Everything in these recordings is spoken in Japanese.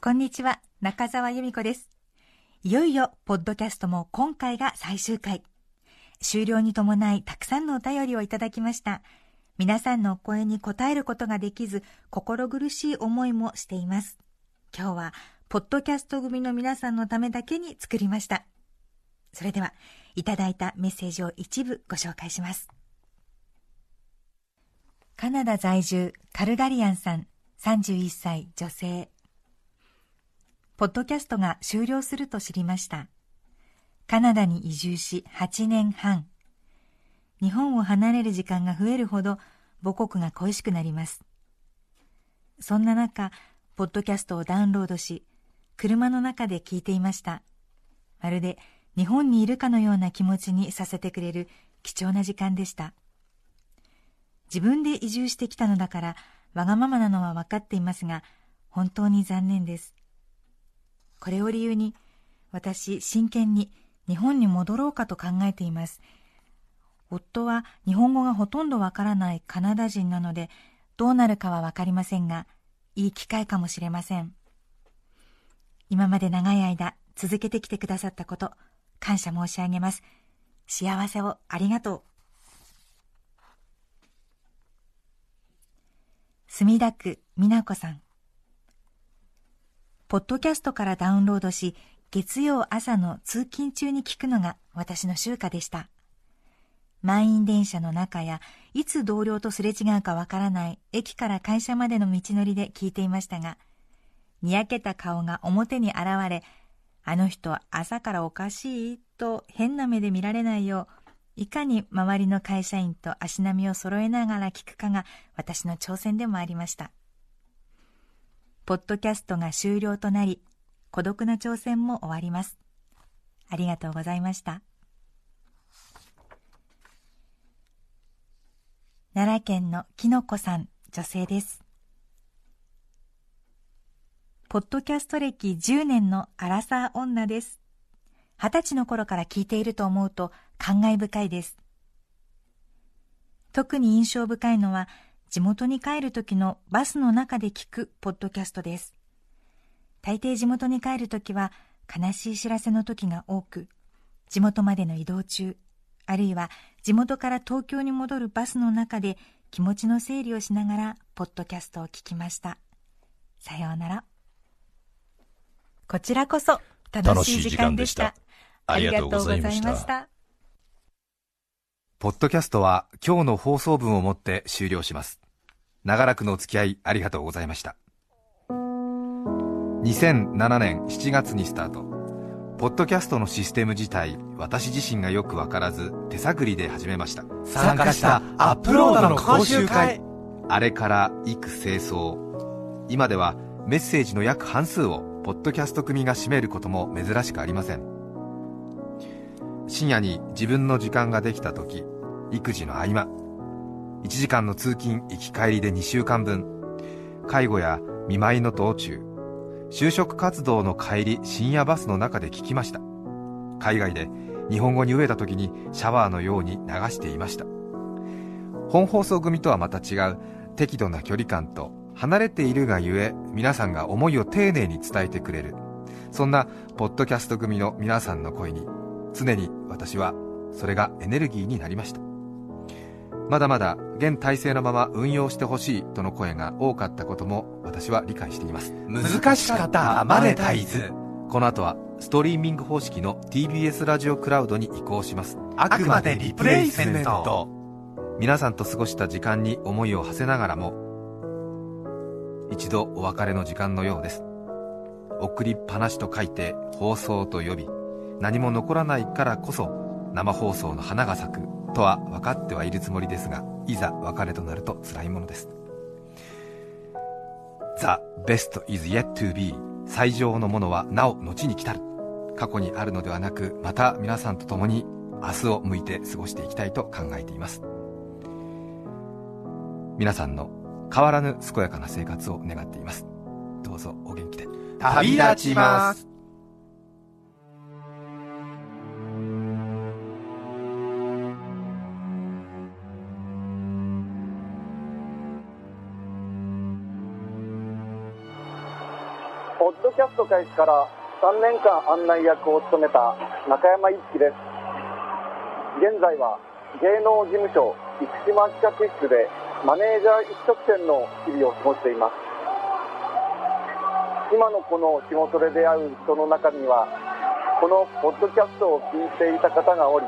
こんにちは。中澤由美子です。いよいよポッドキャストも今回が最終回。終了に伴いたくさんのお便りをいただきました。皆さんのお声に応えることができず心苦しい思いもしています。今日はポッドキャスト組の皆さんのためだけに作りました。それではいただいたメッセージを一部ご紹介しますカナダ在住カルガリアンさん31歳女性。ポッドキャストが終了すると知りました。カナダに移住し8年半。日本を離れる時間が増えるほど母国が恋しくなります。そんな中ポッドキャストをダウンロードし車の中で聞いていました。まるで日本にいるかのような気持ちにさせてくれる貴重な時間でした。自分で移住してきたのだからわがままなのは分かっていますが本当に残念ですこれを理由に私真剣に日本に戻ろうかと考えています夫は日本語がほとんどわからないカナダ人なのでどうなるかはわかりませんがいい機会かもしれません今まで長い間続けてきてくださったこと感謝申し上げます。幸せをありがとう。墨田区美奈子さん。ポッドキャストからダウンロードし、月曜朝の通勤中に聞くのが私の習慣でした。満員電車の中や、いつ同僚とすれ違うかわからない駅から会社までの道のりで聞いていましたが、にやけた顔が表に現れ、あの人朝からおかしいと変な目で見られないよう、いかに周りの会社員と足並みを揃えながら聞くかが私の挑戦でもありました。ポッドキャストが終了となり、孤独な挑戦も終わります。ありがとうございました。奈良県のきのこさん、女性です。ポッドキャスト歴10年のアラサー女です。二十歳の頃から聞いていると思うと感慨深いです。特に印象深いのは地元に帰る時のバスの中で聞くポッドキャストです。大抵地元に帰る時は悲しい知らせの時が多く、地元までの移動中、あるいは地元から東京に戻るバスの中で気持ちの整理をしながらポッドキャストを聞きました。さようなら。こちらこそ楽しい時間でした。ありがとうございました。ポッドキャストは今日の放送分をもって終了します。長らくのお付き合いありがとうございました。2007年7月にスタート。ポッドキャストのシステム自体、私自身がよくわからず手探りで始めました。参加したアップロードの講習会。あれから幾清掃。今ではメッセージの約半数をポッドキャスト組が占めることも珍しくありません深夜に自分の時間ができた時育児の合間。1時間の通勤行き帰りで2週間分。介護や見舞いの道中。就職活動の帰り深夜バスの中で聞きました。海外で日本語に飢えた時にシャワーのように流していました。本放送組とはまた違う適度な距離感と離れているがゆえ皆さんが思いを丁寧に伝えてくれる。そんなポッドキャスト組の皆さんの声に常に私はそれがエネルギーになりました。まだまだ現体制のまま運用してほしいとの声が多かったことも私は理解しています。難しかった。マネタイズこの後はストリーミング方式の TBS ラジオクラウドに移行します。あくまでリプレイセント。皆さんと過ごした時間に思いを馳せながらも一度お別れの時間のようです。送りっぱなしと書いて放送と呼び何も残らないからこそ生放送の花が咲くとは分かってはいるつもりですがいざ別れとなると辛いものです。The best is yet to be 最上のものはなお後に来たる。過去にあるのではなくまた皆さんと共に明日を向いて過ごしていきたいと考えています。皆さんの変わらぬ健やかな生活を願っています。どうぞお元気で。旅立ちます。ポッドキャスト開始から3年間案内役を務めた中山一樹です。現在は芸能事務所生島企画室でマネージャー一直線の日々を過ごしています。今のこの仕事で出会う人の中にはこのポッドキャストを聞いていた方がおり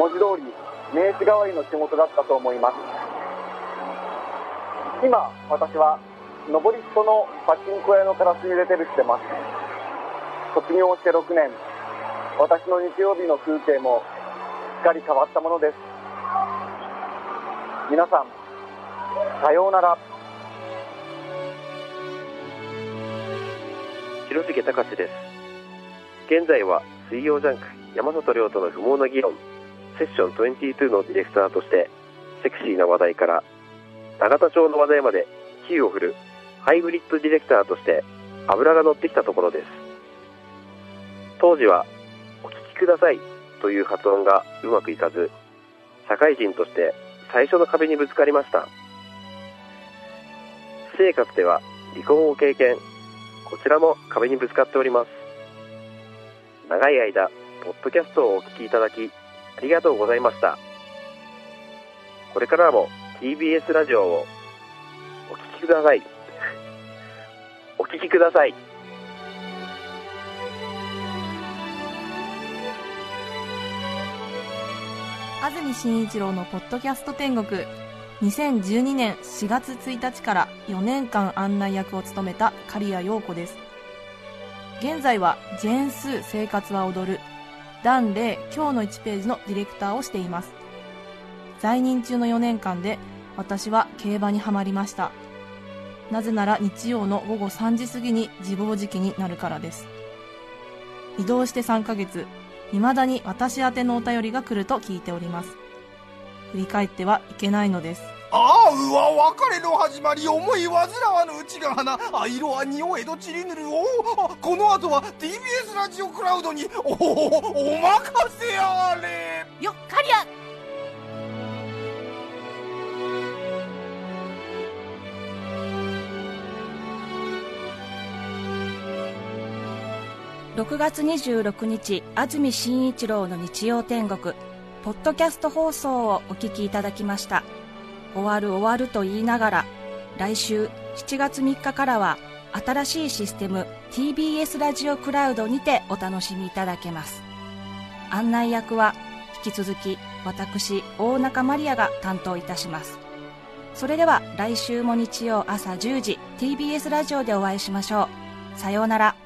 文字通り名刺代わりの仕事だったと思います。今私は登り人のパチンコ屋の片隅でテレビしてます。卒業して6年。私の日曜日の風景もすっかり変わったものです。皆さんさようなら。広重隆です。現在は水曜ジャンク山里亮との不毛な議論。セッション22のディレクターとしてセクシーな話題から永田町の話題まで火を振る。ハイブリッドディレクターとして油が乗ってきたところです。当時はお聞きくださいという発音がうまくいかず社会人として最初の壁にぶつかりました。私生活では離婚を経験こちらも壁にぶつかっております。長い間ポッドキャストをお聞きいただきありがとうございました。これからも TBS ラジオをお聞きください。聞きください。安住紳一郎のポッドキャスト天国。2012年4月1日から4年間案内役を務めた刈谷陽子です。現在はジェーン・スー生活は踊る。ダン・レイ今日の1ページのディレクターをしています。在任中の4年間で私は競馬にはまりました。なぜなら日曜の午後3時過ぎに自暴自棄になるからです。移動して3ヶ月未だに私宛てのお便りが来ると聞いております。振り返ってはいけないのです。ああうわ別れの始まり思い煩わぬうちが花あ色は匂えどちりぬる。おおこの後は TBS ラジオクラウドに。おおお任せあれ。よっかり6月26日安住紳一郎の日曜天国。ポッドキャスト放送をお聞きいただきました。終わる終わると言いながら来週7月3日からは新しいシステム TBS ラジオクラウドにてお楽しみいただけます。案内役は引き続き私大中マリアが担当いたします。それでは来週も日曜朝10時 TBS ラジオでお会いしましょう。さようなら。